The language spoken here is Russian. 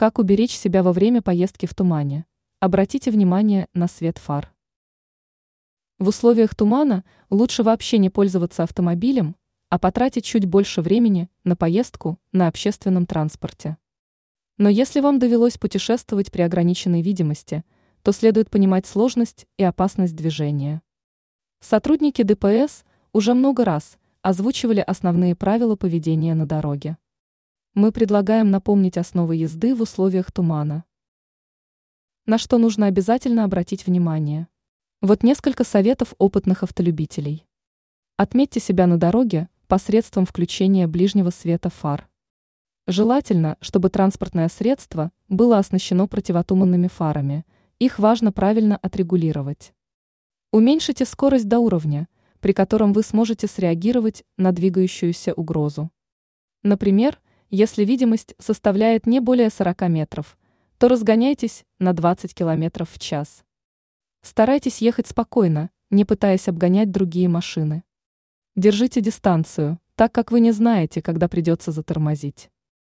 Как уберечь себя во время поездки в тумане? Обратите внимание на свет фар. В условиях тумана лучше вообще не пользоваться автомобилем, а потратить чуть больше времени на поездку на общественном транспорте. Но если вам довелось путешествовать при ограниченной видимости, то следует понимать сложность и опасность движения. Сотрудники ДПС уже много раз озвучивали основные правила поведения на дороге. Мы предлагаем напомнить основы езды в условиях тумана. На что нужно обязательно обратить внимание. Вот несколько советов опытных автолюбителей. Отметьте себя на дороге посредством включения ближнего света фар. Желательно, чтобы транспортное средство было оснащено противотуманными фарами. Их важно правильно отрегулировать. Уменьшите скорость до уровня, при котором вы сможете среагировать на двигающуюся угрозу. Например, если видимость составляет не более 40 метров, то разгоняйтесь на 20 км в час. Старайтесь ехать спокойно, не пытаясь обгонять другие машины. Держите дистанцию, так как вы не знаете, когда придется затормозить.